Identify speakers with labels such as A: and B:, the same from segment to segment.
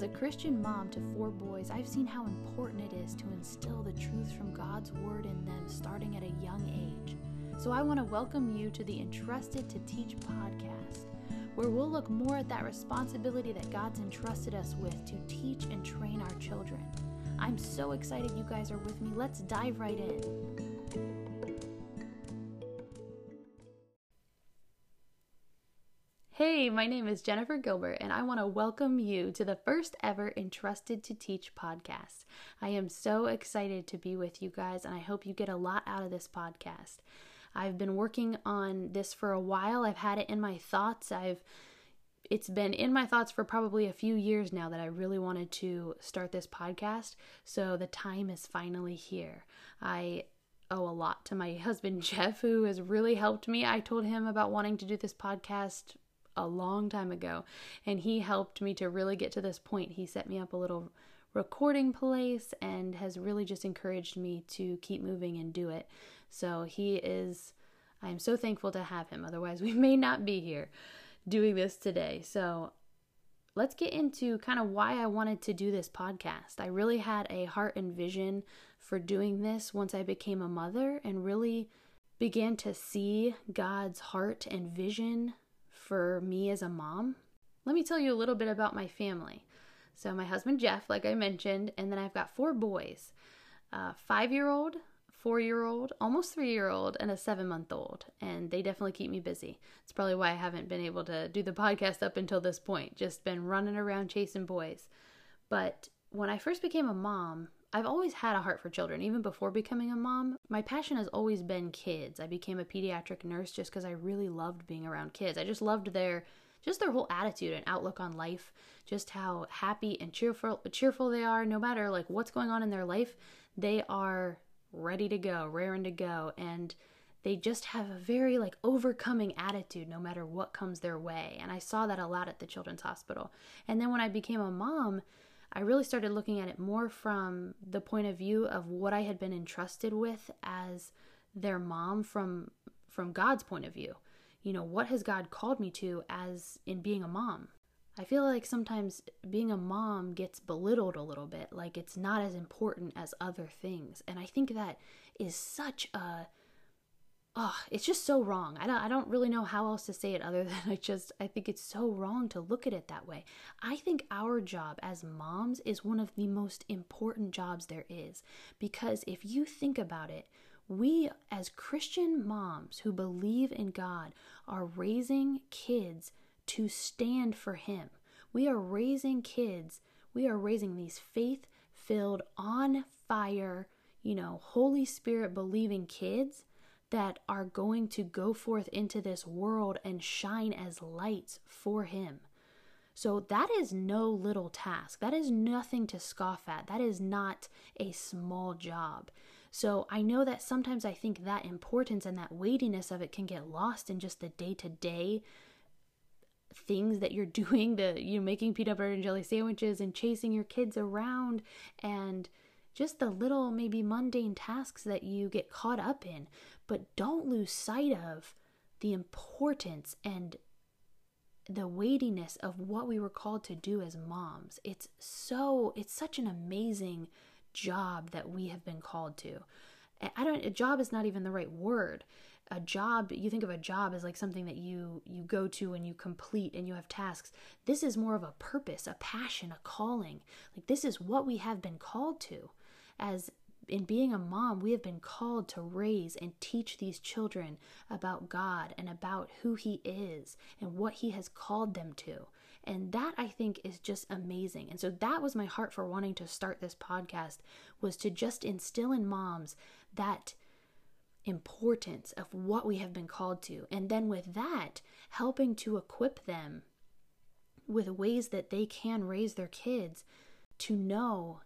A: As a Christian mom to four boys, I've seen how important it is to instill the truths from God's Word in them starting at a young age. So I want to welcome you to the Entrusted to Teach podcast, where we'll look more at that responsibility that God's entrusted us with to teach and train our children. I'm so excited you guys are with me. Let's dive right in. Hey, my name is Jennifer Gilbert, and I want to welcome you to the first ever Entrusted to Teach podcast. I am so excited to be with you guys, and I hope you get a lot out of this podcast. I've been working on this for a while. I've had it in my thoughts. I've it's been in my thoughts for probably a few years now that I really wanted to start this podcast. So the time is finally here. I owe a lot to my husband Jeff, who has really helped me. I told him about wanting to do this podcast a long time ago, and he helped me to really get to this point. He set me up a little recording place and has really just encouraged me to keep moving and do it. So he is, I am so thankful to have him. Otherwise, we may not be here doing this today. So let's get into kind of why I wanted to do this podcast. I really had a heart and vision for doing this once I became a mother and really began to see God's heart and vision for me as a mom, let me tell you a little bit about my family. So, my husband Jeff, like I mentioned, and then I've got four boys uh, a five year old, four year old, almost three year old, and a seven month old. And they definitely keep me busy. It's probably why I haven't been able to do the podcast up until this point, just been running around chasing boys. But when I first became a mom, I've always had a heart for children, even before becoming a mom. My passion has always been kids. I became a pediatric nurse just because I really loved being around kids. I just loved their just their whole attitude and outlook on life, just how happy and cheerful cheerful they are no matter like what's going on in their life, they are ready to go, raring to go and they just have a very like overcoming attitude no matter what comes their way. And I saw that a lot at the children's hospital. And then when I became a mom, I really started looking at it more from the point of view of what I had been entrusted with as their mom from from God's point of view. You know, what has God called me to as in being a mom? I feel like sometimes being a mom gets belittled a little bit, like it's not as important as other things. And I think that is such a oh, it's just so wrong. I don't I don't really know how else to say it other than I just I think it's so wrong to look at it that way. I think our job as moms is one of the most important jobs there is because if you think about it, we as Christian moms who believe in God are raising kids to stand for him. We are raising kids. We are raising these faith-filled on fire, you know, Holy Spirit believing kids that are going to go forth into this world and shine as lights for Him. So that is no little task. That is nothing to scoff at. That is not a small job. So I know that sometimes I think that importance and that weightiness of it can get lost in just the day to day things that you're doing the you know making peanut butter and jelly sandwiches and chasing your kids around and just the little maybe mundane tasks that you get caught up in but don't lose sight of the importance and the weightiness of what we were called to do as moms. It's so, it's such an amazing job that we have been called to. I don't, a job is not even the right word. A job, you think of a job as like something that you you go to and you complete and you have tasks. This is more of a purpose, a passion, a calling. Like this is what we have been called to as in being a mom, we have been called to raise and teach these children about God and about who He is and what He has called them to. And that I think is just amazing. And so that was my heart for wanting to start this podcast was to just instill in moms that importance of what we have been called to. And then with that, helping to equip them with ways that they can raise their kids to know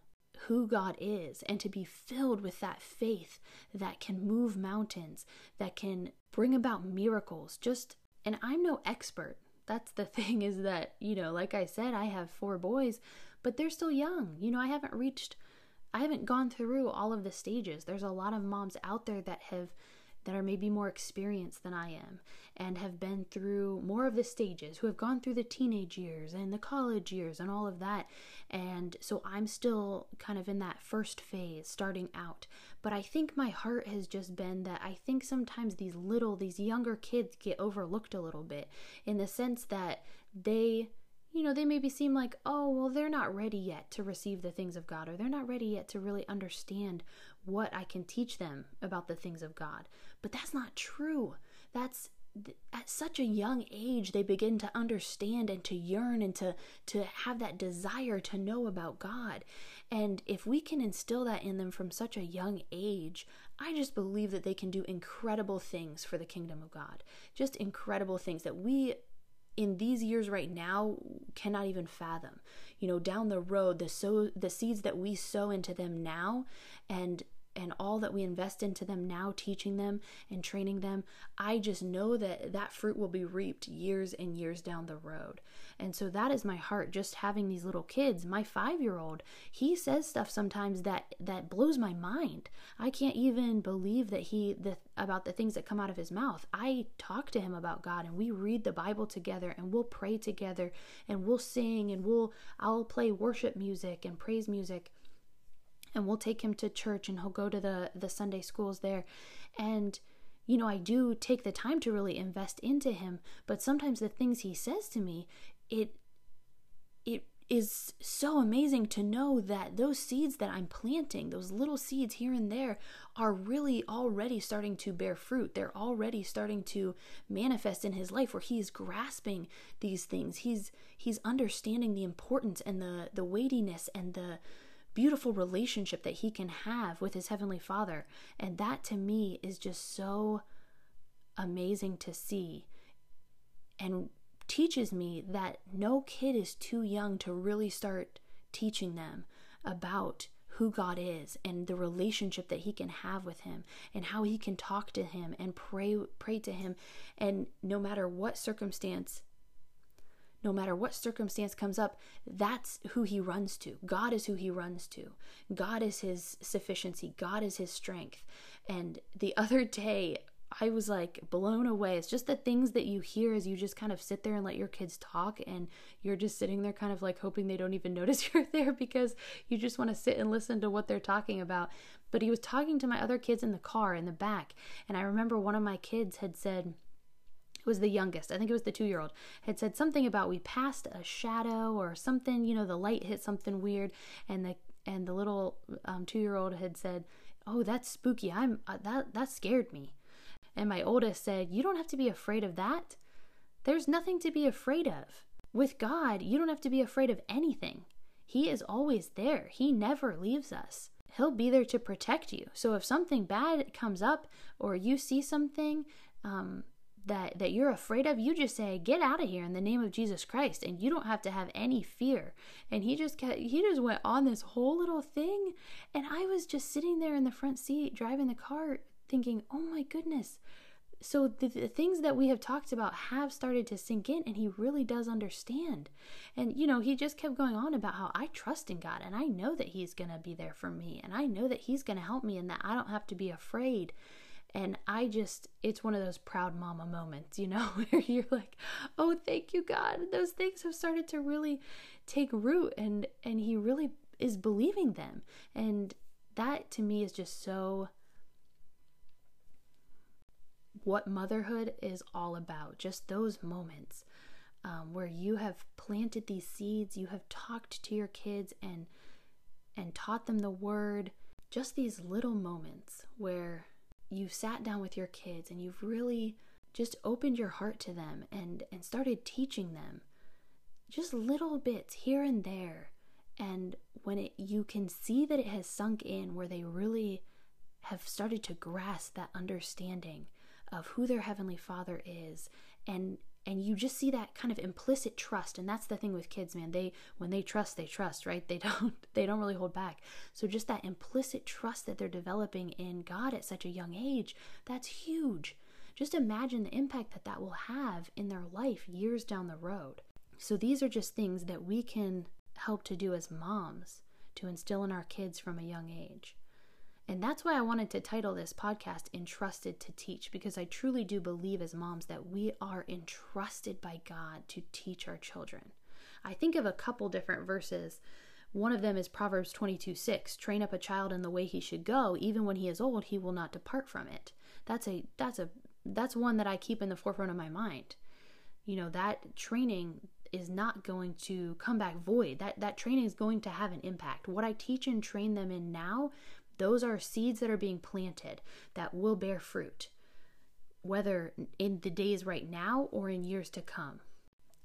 A: who God is and to be filled with that faith that can move mountains, that can bring about miracles. Just, and I'm no expert. That's the thing is that, you know, like I said, I have four boys, but they're still young. You know, I haven't reached, I haven't gone through all of the stages. There's a lot of moms out there that have that are maybe more experienced than I am and have been through more of the stages, who have gone through the teenage years and the college years and all of that. And so I'm still kind of in that first phase, starting out. But I think my heart has just been that I think sometimes these little, these younger kids get overlooked a little bit in the sense that they you know, they maybe seem like, oh, well, they're not ready yet to receive the things of God, or they're not ready yet to really understand what I can teach them about the things of God. But that's not true. That's at such a young age they begin to understand and to yearn and to to have that desire to know about God. And if we can instill that in them from such a young age, I just believe that they can do incredible things for the kingdom of God. Just incredible things that we in these years right now cannot even fathom. You know, down the road, the sow the seeds that we sow into them now and and all that we invest into them now, teaching them and training them, I just know that that fruit will be reaped years and years down the road. And so that is my heart just having these little kids. My 5-year-old, he says stuff sometimes that that blows my mind. I can't even believe that he the about the things that come out of his mouth. I talk to him about God and we read the Bible together and we'll pray together and we'll sing and we'll I'll play worship music and praise music and we'll take him to church and he'll go to the the Sunday schools there and you know I do take the time to really invest into him but sometimes the things he says to me it it is so amazing to know that those seeds that I'm planting, those little seeds here and there, are really already starting to bear fruit. They're already starting to manifest in his life where he's grasping these things. He's he's understanding the importance and the the weightiness and the beautiful relationship that he can have with his heavenly father. And that to me is just so amazing to see and teaches me that no kid is too young to really start teaching them about who God is and the relationship that he can have with him and how he can talk to him and pray pray to him and no matter what circumstance no matter what circumstance comes up, that's who he runs to. God is who he runs to. God is his sufficiency. God is his strength. And the other day, I was like blown away. It's just the things that you hear as you just kind of sit there and let your kids talk, and you're just sitting there kind of like hoping they don't even notice you're there because you just want to sit and listen to what they're talking about. But he was talking to my other kids in the car in the back, and I remember one of my kids had said, was the youngest, I think it was the two year old, had said something about we passed a shadow or something, you know, the light hit something weird, and the and the little um, two year old had said, "Oh, that's spooky. I'm uh, that that scared me." And my oldest said, "You don't have to be afraid of that. There's nothing to be afraid of. With God, you don't have to be afraid of anything. He is always there. He never leaves us." He'll be there to protect you. So if something bad comes up or you see something um, that that you're afraid of, you just say, "Get out of here in the name of Jesus Christ," and you don't have to have any fear. And he just kept, he just went on this whole little thing, and I was just sitting there in the front seat driving the car, thinking, "Oh my goodness." So the, the things that we have talked about have started to sink in, and he really does understand. And you know, he just kept going on about how I trust in God, and I know that He's gonna be there for me, and I know that He's gonna help me, and that I don't have to be afraid and I just, it's one of those proud mama moments, you know, where you're like, oh, thank you, God. Those things have started to really take root and, and he really is believing them. And that to me is just so what motherhood is all about. Just those moments um, where you have planted these seeds, you have talked to your kids and and taught them the word. Just these little moments where you've sat down with your kids and you've really just opened your heart to them and and started teaching them just little bits here and there. And when it you can see that it has sunk in where they really have started to grasp that understanding of who their heavenly father is and and you just see that kind of implicit trust and that's the thing with kids man. They when they trust they trust right? They don't they don't really hold back. So just that implicit trust that they're developing in god at such a young age that's huge. Just imagine the impact that that will have in their life years down the road. So these are just things that we can help to do as moms to instill in our kids from a young age And that's why I wanted to title this podcast Entrusted to Teach, because I truly do believe as moms that we are entrusted by God to teach our children. I think of a couple different verses. One of them is Proverbs 22 6. Train up a child in the way he should go, even when he is old, he will not depart from it. That's a that's a that's one that I keep in the forefront of my mind. You know, that training is not going to come back void. That that training is going to have an impact. What I teach and train them in now those are seeds that are being planted that will bear fruit, whether in the days right now or in years to come.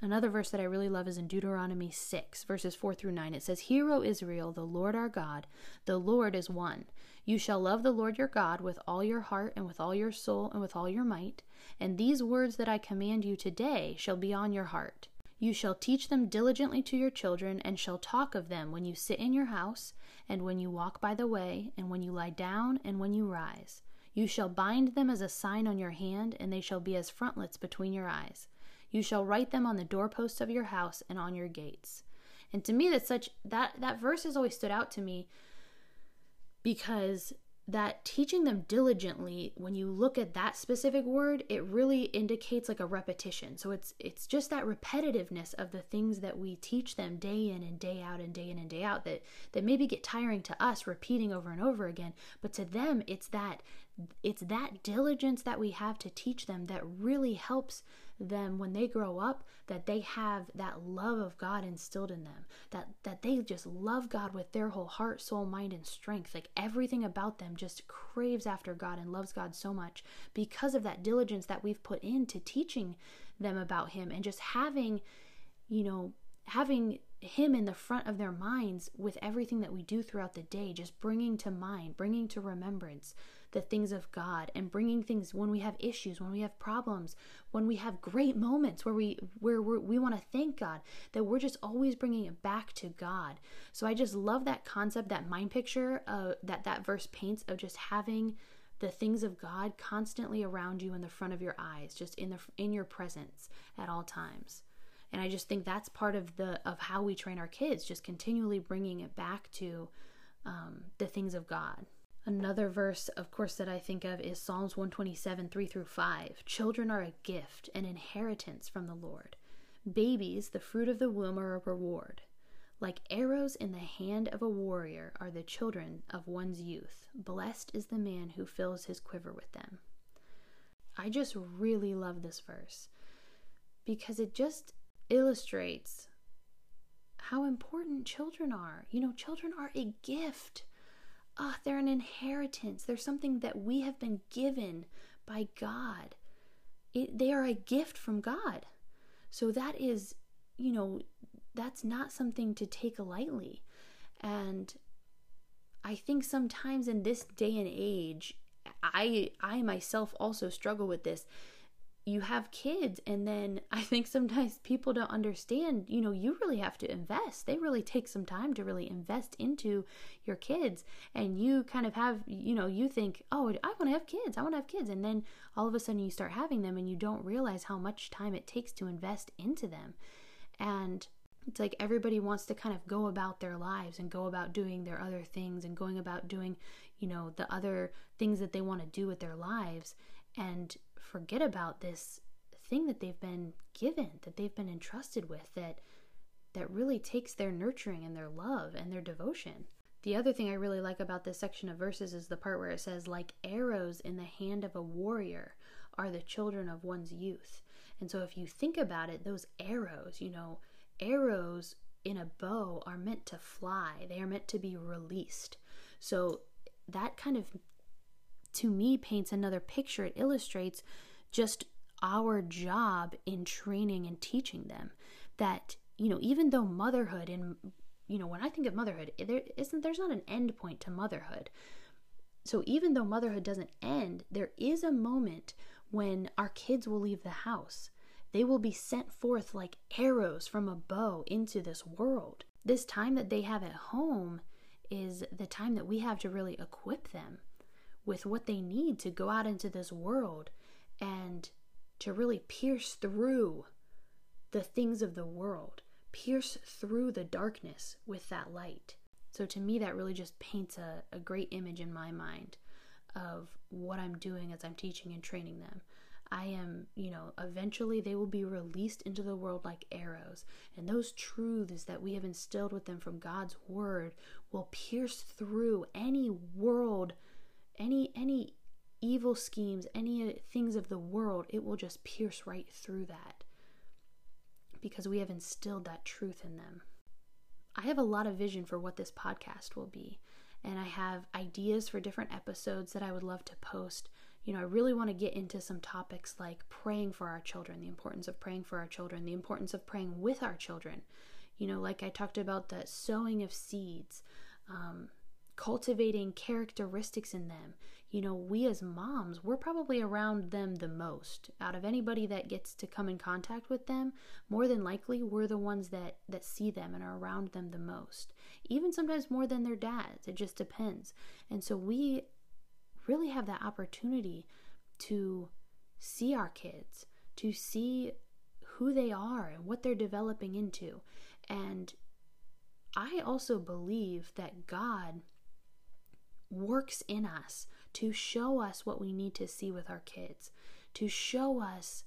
A: Another verse that I really love is in Deuteronomy 6, verses 4 through 9. It says, Hear, O Israel, the Lord our God, the Lord is one. You shall love the Lord your God with all your heart and with all your soul and with all your might. And these words that I command you today shall be on your heart. You shall teach them diligently to your children, and shall talk of them when you sit in your house, and when you walk by the way, and when you lie down, and when you rise. You shall bind them as a sign on your hand, and they shall be as frontlets between your eyes. You shall write them on the doorposts of your house and on your gates. And to me, that's such that that verse has always stood out to me because that teaching them diligently when you look at that specific word it really indicates like a repetition. So it's it's just that repetitiveness of the things that we teach them day in and day out and day in and day out that that maybe get tiring to us repeating over and over again. But to them it's that it's that diligence that we have to teach them that really helps them when they grow up that they have that love of God instilled in them that that they just love God with their whole heart soul mind and strength. Like everything about them just craves after God and loves God so much because of that diligence that we've put into teaching them about him and just having you know having him in the front of their minds with everything that we do throughout the day just bringing to mind bringing to remembrance the things of God and bringing things when we have issues, when we have problems, when we have great moments where we where we're, we want to thank God, that we're just always bringing it back to God. So I just love that concept, that mind picture uh, that that verse paints of just having the things of God constantly around you in the front of your eyes, just in the in your presence at all times. And I just think that's part of the of how we train our kids, just continually bringing it back to um, the things of God. Another verse, of course, that I think of is Psalms 127, 3 through 5. Children are a gift, an inheritance from the Lord. Babies, the fruit of the womb, are a reward. Like arrows in the hand of a warrior are the children of one's youth. Blessed is the man who fills his quiver with them. I just really love this verse because it just illustrates how important children are. You know, children are a gift ah, oh, they're an inheritance. They're something that we have been given by God. It, they are a gift from God. So that is, you know, that's not something to take lightly. And I think sometimes in this day and age, I I myself also struggle with this you have kids and then i think sometimes people don't understand you know you really have to invest. They really take some time to really invest into your kids and you kind of have you know you think oh i want to have kids i want to have kids and then all of a sudden you start having them and you don't realize how much time it takes to invest into them. And it's like everybody wants to kind of go about their lives and go about doing their other things and going about doing you know the other things that they want to do with their lives. And forget about this thing that they've been given, that they've been entrusted with, that that really takes their nurturing and their love and their devotion. The other thing I really like about this section of verses is the part where it says, like arrows in the hand of a warrior are the children of one's youth. And so if you think about it, those arrows, you know, arrows in a bow are meant to fly, they are meant to be released. So that kind of to me paints another picture. It illustrates just our job in training and teaching them that, you know, even though motherhood and you know, when I think of motherhood, there isn't there's not an end point to motherhood. So even though motherhood doesn't end, there is a moment when our kids will leave the house. They will be sent forth like arrows from a bow into this world. This time that they have at home is the time that we have to really equip them with what they need to go out into this world and to really pierce through the things of the world, pierce through the darkness with that light. So to me, that really just paints a, a great image in my mind of what I'm doing as I'm teaching and training them. I am, you know, eventually they will be released into the world like arrows. And those truths that we have instilled with them from God's word will pierce through any world, any any evil schemes, any things of the world. It will just pierce right through that because we have instilled that truth in them. I have a lot of vision for what this podcast will be, and I have ideas for different episodes that I would love to post. You know, I really want to get into some topics like praying for our children, the importance of praying for our children, the importance of praying with our children. You know, like I talked about the sowing of seeds, um, cultivating characteristics in them. You know, we as moms, we're probably around them the most. Out of anybody that gets to come in contact with them, more than likely we're the ones that that see them and are around them the most. Even sometimes more than their dads. It just depends. And so we really have that opportunity to see our kids, to see who they are and what they're developing into. And I also believe that God works in us to show us what we need to see with our kids, to show us,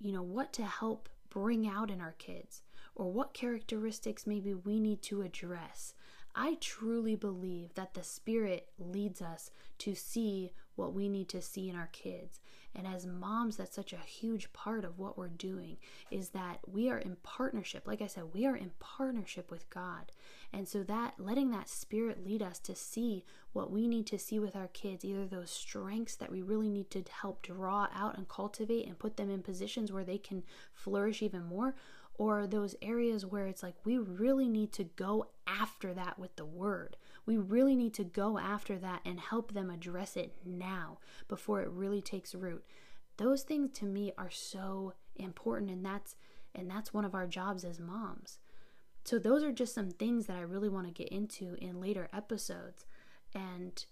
A: you know, what to help bring out in our kids, or what characteristics maybe we need to address. I truly believe that the Spirit leads us to see what we need to see in our kids. And as moms, that's such a huge part of what we're doing is that we are in partnership. Like I said, we are in partnership with God. And so that letting that spirit lead us to see what we need to see with our kids, either those strengths that we really need to help draw out and cultivate and put them in positions where they can flourish even more, or those areas where it's like we really need to go after that with the word. We really need to go after that and help them address it now before it really takes root. Those things to me are so important and that's and that's one of our jobs as moms. So those are just some things that I really want to get into in later episodes and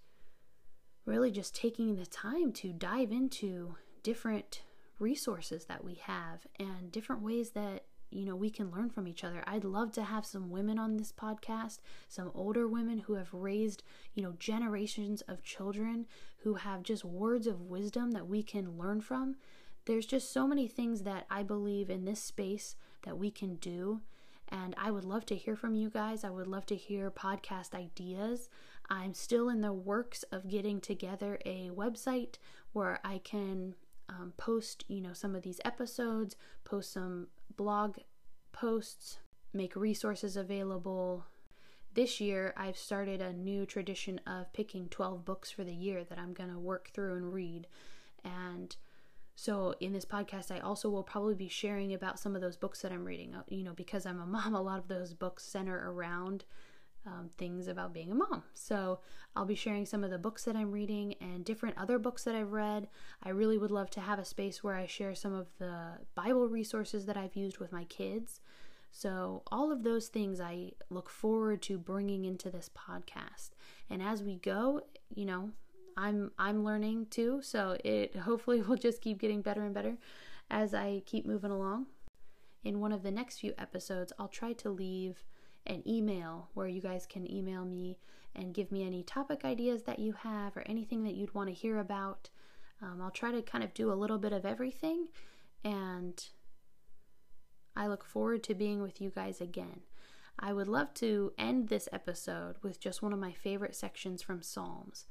A: really just taking the time to dive into different resources that we have and different ways that you know we can learn from each other. I'd love to have some women on this podcast some older women who have raised you know generations of children who have just words of wisdom that we can learn from. There's just so many things that i believe in this space that we can do and i would love to hear from you guys. I would love to hear podcast ideas. I'm still in the works of getting together a website where i can um, post you know some of these episodes post some blog posts, make resources available. This year, I've started a new tradition of picking 12 books for the year that I'm going to work through and read. And so, in this podcast, I also will probably be sharing about some of those books that I'm reading. Uh, you know, because I'm a mom, a lot of those books center around um, things about being a mom. So I'll be sharing some of the books that I'm reading and different other books that I've read. I really would love to have a space where I share some of the Bible resources that I've used with my kids. So, all of those things I look forward to bringing into this podcast. And as we go, you know, I'm I'm learning too, so it hopefully will just keep getting better and better as I keep moving along. In one of the next few episodes, I'll try to leave an email where you guys can email me and give me any topic ideas that you have or anything that you'd want to hear about. Um, I'll try to kind of do a little bit of everything, and I look forward to being with you guys again. I would love to end this episode with just one of my favorite sections from Psalms.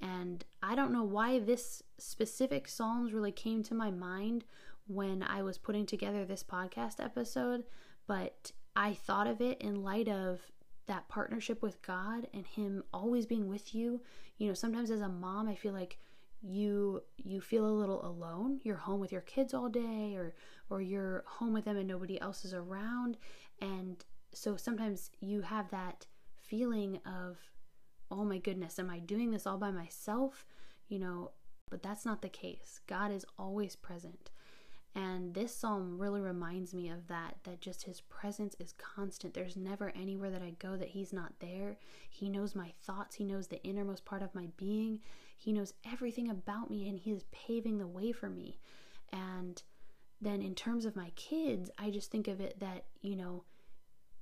A: And I don't know why this specific Psalms really came to my mind when I was putting together this podcast episode, but I thought of it in light of that partnership with God and him always being with you. You know, sometimes as a mom, I feel like you you feel a little alone. You're home with your kids all day or or you're home with them and nobody else is around and so sometimes you have that feeling of oh my goodness, am I doing this all by myself? You know, but that's not the case. God is always present. And this psalm really reminds me of that, that just his presence is constant. There's never anywhere that I go that he's not there. He knows my thoughts, he knows the innermost part of my being, he knows everything about me, and he is paving the way for me. And then in terms of my kids, I just think of it that, you know,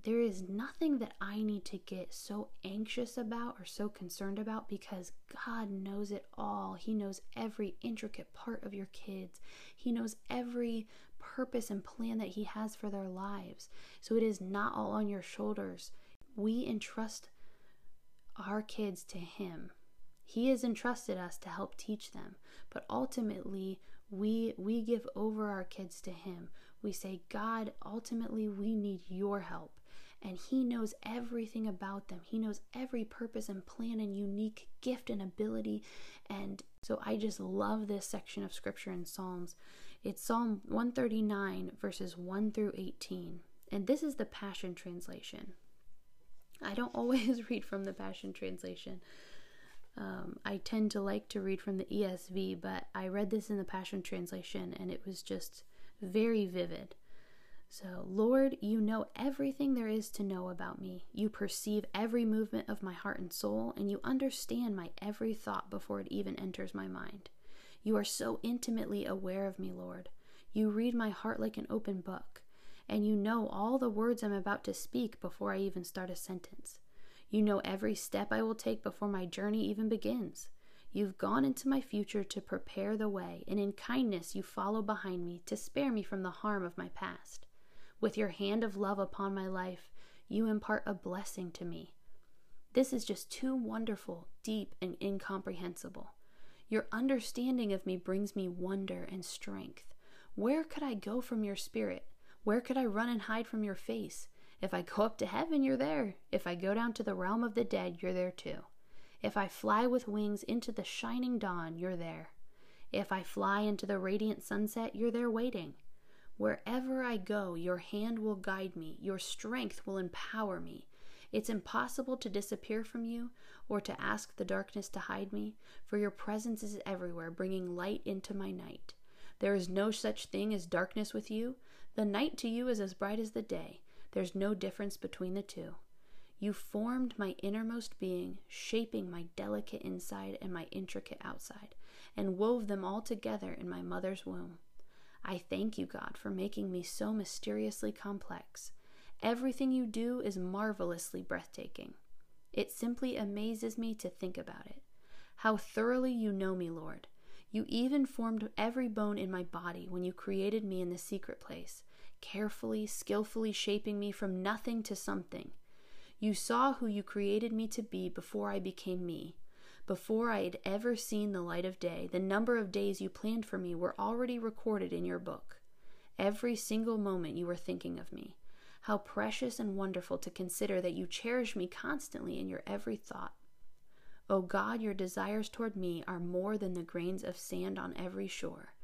A: there is nothing that I need to get so anxious about or so concerned about because God knows it all. He knows every intricate part of your kids, He knows every purpose and plan that He has for their lives. So it is not all on your shoulders. We entrust our kids to Him. He has entrusted us to help teach them, but ultimately we we give over our kids to him. We say, "God, ultimately we need your help." And He knows everything about them. He knows every purpose and plan and unique gift and ability. And so I just love this section of scripture in Psalms. It's Psalm 139, verses 1 through 18. And this is the Passion Translation. I don't always read from the Passion Translation. Um, I tend to like to read from the ESV, but I read this in the Passion Translation and it was just very vivid. So, Lord, you know everything there is to know about me. You perceive every movement of my heart and soul, and you understand my every thought before it even enters my mind. You are so intimately aware of me, Lord. You read my heart like an open book, and you know all the words I'm about to speak before I even start a sentence. You know every step I will take before my journey even begins. You've gone into my future to prepare the way, and in kindness you follow behind me to spare me from the harm of my past. With your hand of love upon my life, you impart a blessing to me. This is just too wonderful, deep, and incomprehensible. Your understanding of me brings me wonder and strength. Where could I go from your spirit? Where could I run and hide from your face? If I go up to heaven, you're there. If I go down to the realm of the dead, you're there too. If I fly with wings into the shining dawn, you're there. If I fly into the radiant sunset, you're there waiting. Wherever I go, your hand will guide me, your strength will empower me. It's impossible to disappear from you or to ask the darkness to hide me, for your presence is everywhere, bringing light into my night. There is no such thing as darkness with you. The night to you is as bright as the day. There's no difference between the two. You formed my innermost being, shaping my delicate inside and my intricate outside, and wove them all together in my mother's womb. I thank you, God, for making me so mysteriously complex. Everything you do is marvelously breathtaking. It simply amazes me to think about it. How thoroughly you know me, Lord. You even formed every bone in my body when you created me in the secret place, carefully, skillfully shaping me from nothing to something. You saw who you created me to be before I became me. Before I had ever seen the light of day, the number of days you planned for me were already recorded in your book. Every single moment you were thinking of me. How precious and wonderful to consider that you cherish me constantly in your every thought. O oh God, your desires toward me are more than the grains of sand on every shore.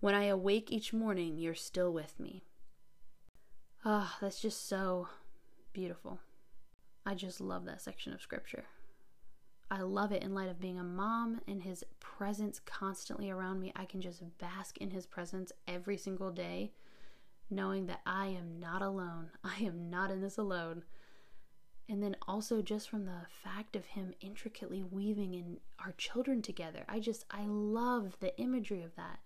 A: When I awake each morning, you're still with me. Ah, oh, that's just so beautiful. I just love that section of scripture. I love it in light of being a mom and his presence constantly around me. I can just bask in his presence every single day, knowing that I am not alone. I am not in this alone. And then also just from the fact of him intricately weaving in our children together. I just, I love the imagery of that.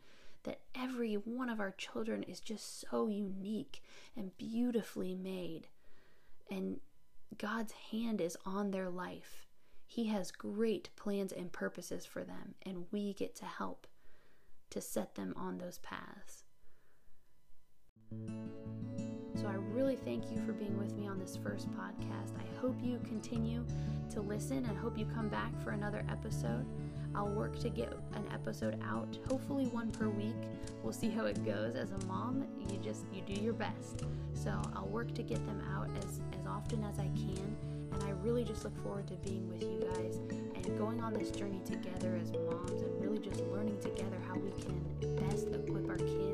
A: That every one of our children is just so unique and beautifully made. And God's hand is on their life he has great plans and purposes for them, and we get to help to set them on those paths. So I really thank you for being with me on this first podcast. I hope you continue to listen and hope you come back for another episode. I'll work to get an episode out, hopefully one per week. We'll see how it goes. As a mom, you just you do your best. So I'll work to get them out as as often as I can and I really just look forward to being with you guys and going on this journey together as moms and really just learning together how we can best equip our kids